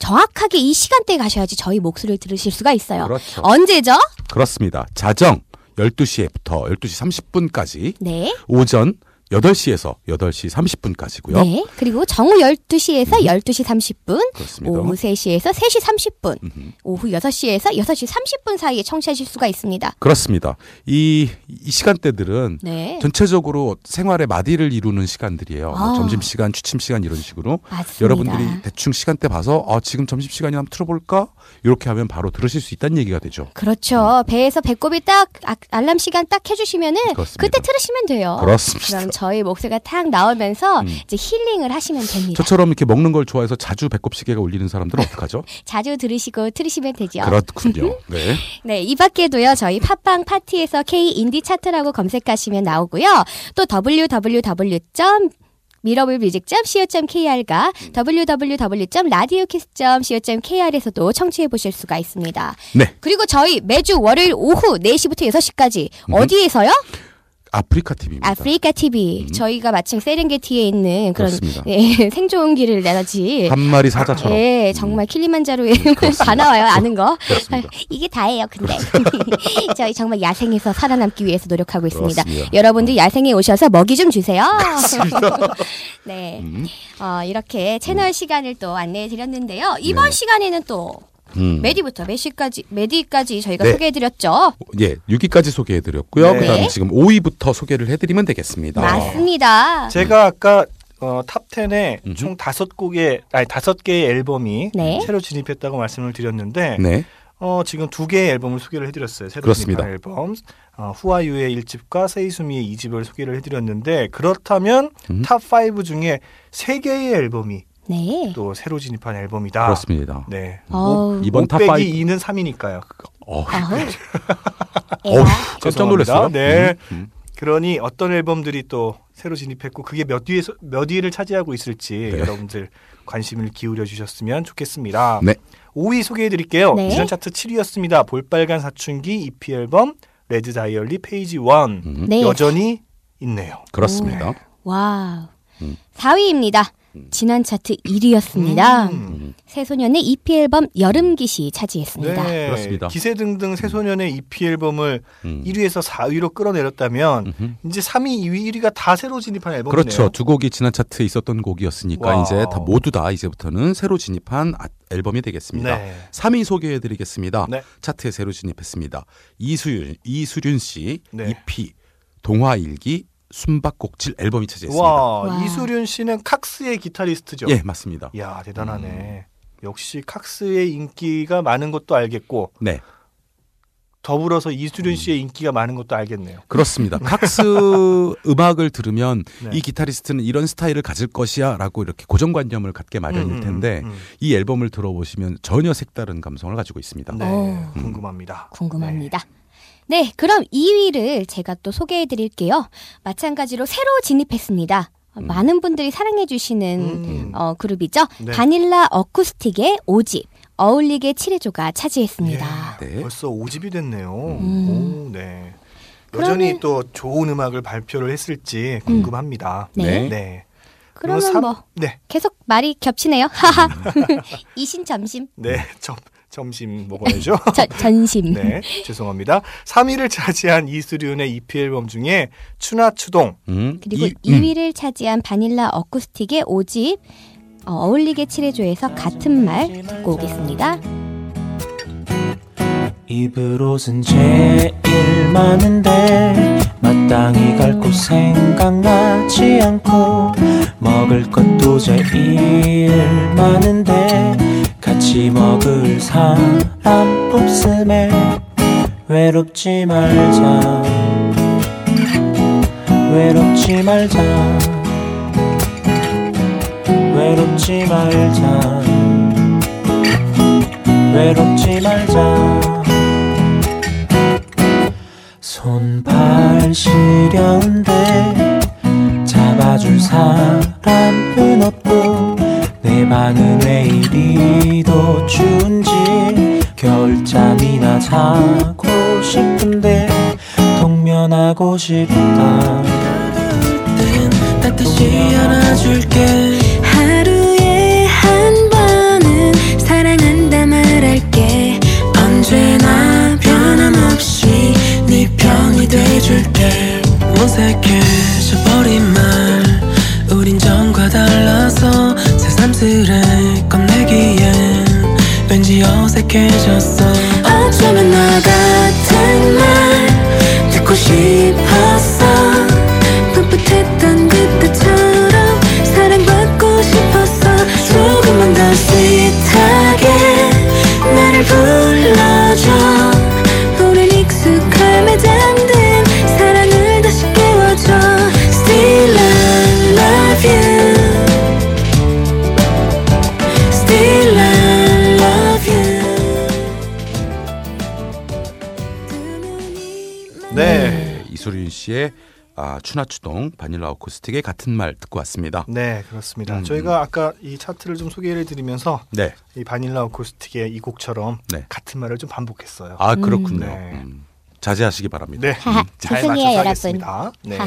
정확하게 이 시간대에 가셔야지 저희 목소리를 들으실 수가 있어요. 그렇죠. 언제죠? 그렇습니다. 자정 12시부터 12시 30분까지 네. 오전 8시에서 8시 30분까지고요. 네. 그리고 정오 12시에서 12시 30분, 음. 그렇습니다. 오후 3시에서 3시 30분, 음흠. 오후 6시에서 6시 30분 사이에 청취하실 수가 있습니다. 그렇습니다. 이, 이 시간대들은 네. 전체적으로 생활의 마디를 이루는 시간들이에요. 뭐 아. 점심 시간, 취침 시간 이런 식으로 맞습니다. 여러분들이 대충 시간대 봐서 아, 지금 점심 시간이 한번 틀어 볼까 이렇게 하면 바로 들으실 수 있다는 얘기가 되죠. 그렇죠. 배에서 배꼽이 딱 아- 알람 시간 딱 해 주시면은 그렇습니다. 그때 들으시면 돼요. 그렇습니다. 저희 목소리가 탁 나오면서 음. 이제 힐링을 하시면 됩니다. 저처럼 이렇게 먹는 걸 좋아해서 자주 배꼽 시계가 울리는 사람들은 어떡하죠? [laughs] 자주 들으시고 들으시면 되죠. 그렇군요. [laughs] 네. 네, 이 밖에도요, 저희 팟빵 파티에서 K 인디 차트라고 검색하시면 나오고요. 또 www. 미러블뮤직.co.kr과 www.radiokiss.co.kr에서도 청취해 보실 수가 있습니다. 네. 그리고 저희 매주 월요일 오후 4시부터 6시까지 음. 어디에서요? 아프리카 TV입니다. 아프리카 TV. 저희가 마침 세렝게티에 있는 그런. 예, [laughs] 생존기를 내놨지. 한 마리 사자처럼. 예, 정말 킬리만자로에 [laughs] 다 나와요. 아는 거. 그렇습니다. [laughs] 이게 다예요. 근데 저희 정말 야생에서 살아남기 위해서 노력하고 있습니다. 그렇습니다. 여러분들 야생에 오셔서 먹이 좀 주세요. 네. 음. 어, 이렇게 채널 시간을 또 안내해 드렸는데요. 이번 네. 시간에는 또 음. 메디부터 메시까지 메디까지 저희가 네. 소개해 드렸죠. 예, 6위까지 소개해드렸고요. 네. 그다음 지금 5위부터 소개를 해드리면 되겠습니다. 맞습니다. 제가 아까 어, 탑 10에 음흠. 총 다섯 곡의 아니 다섯 개의 앨범이 네. 새로 진입했다고 말씀을 드렸는데 네, 어, 지금 두 개의 앨범을 소개를 해드렸어요. 새로 그렇습니다. 진입한 앨범 어, 후아유의 1집과 세이수미의 2집을 소개를 해드렸는데 그렇다면 음. 탑5 중에 세 개의 앨범이 네. 또 새로 진입한 앨범이다. 그렇습니다. 네. 어우. 이번 탑 5. 빼기 2는 3이니까요. 어. 어우, 깜짝 놀랐어요. 네. 음, 음. 그러니 어떤 앨범들이 또 새로 진입했고 그게 몇 위에 몇 위를 차지하고 있을지 네. 여러분들 관심을 기울여 주셨으면 좋겠습니다. 네. 5위 소개해 드릴게요. 네. 지난 차트 7위였습니다. 볼빨간 사춘기 EP 앨범 Red Diary Page 1 음. 네. 여전히 있네요. 그렇습니다. 와우. 음. 4위입니다. 지난 차트 1위였습니다. 음. 새소년의 EP 앨범 여름깃이 차지했습니다. 네. 그렇습니다. 기세 등등 새소년의 EP 앨범을 음. 1위에서 4위로 끌어내렸다면 음흠. 이제 3위, 2위, 1위가 다 새로 진입한 앨범이네요. 그렇죠. 두 곡이 지난 차트에 있었던 곡이었으니까 와우. 이제 다 모두 다 이제부터는 새로 진입한 아- 앨범이 되겠습니다. 네. 3위 소개해드리겠습니다. 네. 차트에 새로 진입했습니다. 이수윤 이수륜 씨 네. EP 동화 일기 숨바꼭질 앨범이 차지했습니다. 와, 와. 이수륜 씨는 칵스의 기타리스트죠. 예, 맞습니다. 이야 대단하네. 역시 칵스의 인기가 많은 것도 알겠고 네, 더불어서 이수륜 씨의 인기가 많은 것도 알겠네요. 그렇습니다. 칵스 [laughs] 음악을 들으면 네. 이 기타리스트는 이런 스타일을 가질 것이야라고 이렇게 고정관념을 갖게 마련일 음, 텐데 음, 음. 이 앨범을 들어보시면 전혀 색다른 감성을 가지고 있습니다. 네, 오. 궁금합니다. 궁금합니다. 네, 그럼 2위를 제가 또 소개해 드릴게요. 마찬가지로 새로 진입했습니다. 어, 많은 분들이 사랑해 주시는 음. 어, 그룹이죠. 네. 바닐라 어쿠스틱의 5집 어울리게 칠해줘가 차지했습니다. 예, 네. 벌써 5집이 됐네요. 음. 오, 네. 그러면- 여전히 또 좋은 음악을 발표를 했을지 궁금합니다. 네. 네. 그러면 삼- 뭐 네. 계속 말이 겹치네요. 하하. 이신 점심. 네. 점, 점심 먹어야죠. [laughs] 저, 전심. 네. 죄송합니다. 3위를 차지한 이수륜의 EP 앨범 중에 추나 추동 음, 그리고 이- 2위를 차지한 바닐라 어쿠스틱의 5집 어, 어울리게 칠해줘에서 같은 말 듣고 오겠습니다. 입을 옷은 제일 많은데 마땅히 갈 곳 생각나지 않고 먹을 것도 제일 많은데 같이 먹을 사람 없음에 외롭지 말자. 외롭지 말자. 외롭지 말자. 외롭지 말자. 손발 시려운데 잡아줄 사람은 없고 내 방은 왜 이리도 추운지 겨울잠이나 자고 싶은데 동면하고 싶다. 따뜻이 안아줄게. 하루에 한 번은 사랑한다 말할게. 언제나 변함없이 네 편이 돼줄게. 무색해 새삼스레 꺼내기엔 왠지 어색해졌어 씨의 아, 춘하추동 바닐라 어쿠스틱의 같은 말 듣고 왔습니다. 네, 그렇습니다. 음. 저희가 아까 이 차트를 좀 소개를 드리면서 네. 이 바닐라 어쿠스틱의 이 곡처럼 네. 같은 말을 좀 반복했어요. 아 그렇군요. 네. 음. 자제하시기 바랍니다. 네. 하하, 잘 맞춰서. 하겠습니다. 네.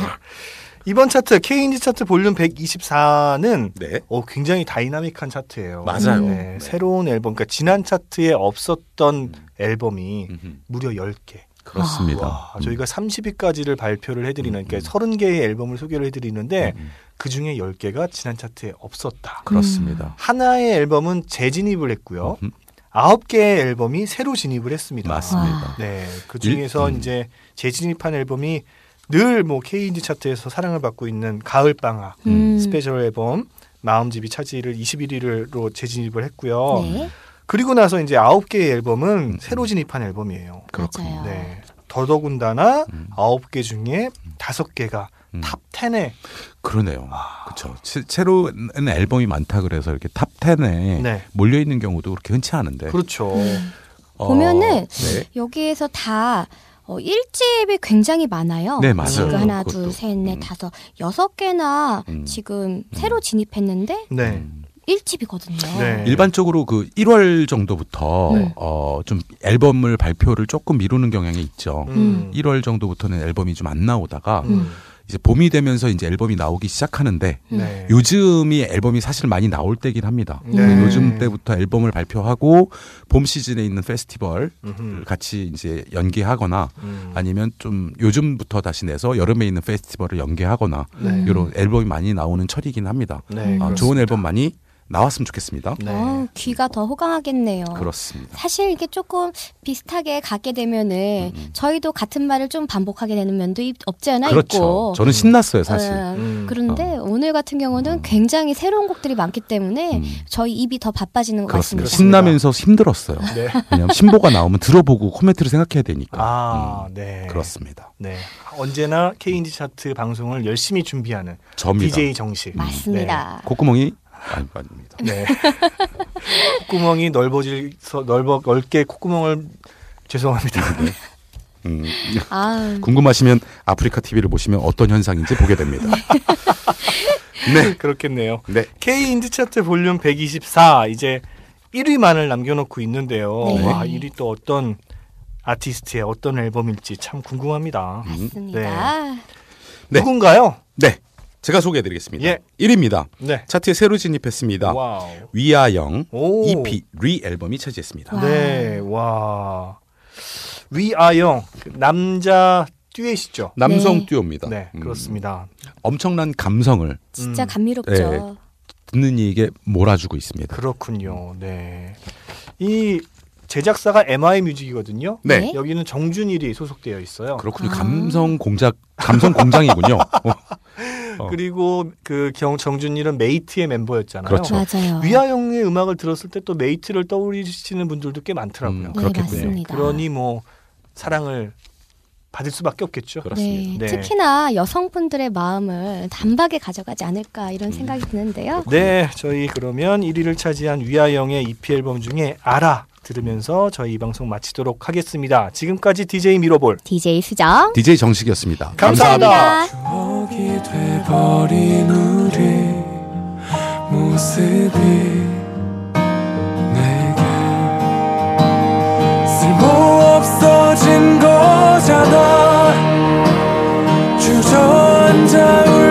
이번 차트 K인디 차트 볼륨 124는 네. 어, 굉장히 다이나믹한 차트예요. 맞아요. 네, 네. 새로운 앨범, 그러니까 지난 차트에 없었던 앨범이 음흠. 무려 10개. 그렇습니다. 와, 음. 저희가 30위까지를 발표를 해드리는, 음, 그러니까 30개의 앨범을 소개를 해드리는데 음, 그 중에 10개가 지난 차트에 없었다. 그렇습니다. 하나의 앨범은 재진입을 했고요. 음, 아홉 개의 앨범이 새로 진입을 했습니다. 맞습니다. 네, 그 중에서 일- 음. 이제 재진입한 앨범이 늘 뭐 K인디 차트에서 사랑을 받고 있는 가을 방학 음. 스페셜 앨범 마음집이 차트를 21위로 재진입을 했고요. 네. 그리고 나서 이제 아홉 개의 앨범은 새로 진입한 앨범이에요. 맞아요. 네. 더더군다나 음. 아홉 개 중에 다섯 개가 음. top 10에 그러네요. 그렇죠. 새로운 앨범이 많다 그래서 이렇게 top 10에 네. 몰려 있는 경우도 그렇게 흔치 않은데. 그렇죠. 어, 보면은 네. 여기에서 다 어, 1집이 굉장히 많아요. 네, 맞아요. 지금 하나, 그것도. 둘, 셋, 넷, 음. 다섯, 여섯 개나 음. 지금 새로 진입했는데 네. 음. 1집이거든요. 네. 일반적으로 그 1월 정도부터 음. 어, 좀 앨범을 발표를 조금 미루는 경향이 있죠. 음. 1월 정도부터는 앨범이 좀 안 나오다가 음. 이제 봄이 되면서 이제 앨범이 나오기 시작하는데 네. 요즘이 앨범이 사실 많이 나올 때긴 합니다. 네. 요즘 때부터 앨범을 발표하고 봄 시즌에 있는 페스티벌 음흠. 같이 이제 연계하거나 음. 아니면 좀 요즘부터 다시 내서 여름에 있는 페스티벌을 연계하거나 네. 이런 앨범이 많이 나오는 철이긴 합니다. 네, 아. 좋은 앨범 많이 나왔으면 좋겠습니다. 네. 어, 귀가 더 호강하겠네요. 그렇습니다. 사실 이게 조금 비슷하게 가게 되면은 음. 저희도 같은 말을 좀 반복하게 되는 면도 있- 없지 않아 그렇죠. 있고. 저는 신났어요, 사실. 어, 음. 그런데 오늘 같은 경우는 굉장히 새로운 곡들이 많기 때문에 음. 저희 입이 더 바빠지는 것 그렇습니다. 같습니다. 신나면서 힘들었어요. 네. 왜냐하면 신보가 나오면 들어보고 코멘트를 생각해야 되니까. 아, 음, 네. 그렇습니다. 네. 언제나 K인디 차트 방송을 열심히 준비하는 접니다. DJ 정식. 맞습니다. 콧구멍이 아니, 아닙니다. 네. 콧구멍이 넓어질서 넓어 넓게 콧구멍을 죄송합니다. 음, 아, 궁금하시면 아프리카 TV를 보시면 어떤 현상인지 보게 됩니다. [laughs] 네. 그렇겠네요. 네. K 인디 차트 볼륨 124 이제 1위만을 남겨놓고 있는데요. 네. 와 1위 또 어떤 아티스트의 어떤 앨범일지 참 궁금합니다. 맞습니다. 네. 누군가요? 네. 제가 소개해 드리겠습니다. 예. 1위입니다. 네. 차트에 새로 진입했습니다. wow. 위아영 오. EP 리 앨범이 차지했습니다. 와. 네. 와. 위아영 그 남자 듀엣이죠. 남성 네. 듀오입니다. 네, 음, 그렇습니다. 엄청난 감성을 진짜 음. 감미롭죠. 네. 듣는 이에게 몰아주고 있습니다. 그렇군요. 네. 이 제작사가 MI 뮤직이거든요. 네. 여기는 정준일이 소속되어 있어요. 그렇군요. 아. 감성 공작 감성 공장이군요. [laughs] 어. 어. 그리고 그 경 정준일은 메이트의 멤버였잖아요. 그렇죠. 맞아요. 위아영의 음악을 들었을 때 또 메이트를 떠올리시는 분들도 꽤 많더라고요. 음, 네, 그렇겠군요. 맞습니다. 그러니 뭐 사랑을 받을 수밖에 없겠죠. 그렇습니다. 네, 네. 특히나 여성분들의 마음을 단박에 가져가지 않을까 이런 생각이 드는데요. 네, 저희 그러면 1위를 차지한 위아영의 EP 앨범 중에 알아 들으면서 저희 이 방송 마치도록 하겠습니다. 지금까지 DJ 미러볼 DJ 수정. DJ 정식이었습니다. 감사합니다. 내게 쓸모없어진 거잖아 주저앉아 울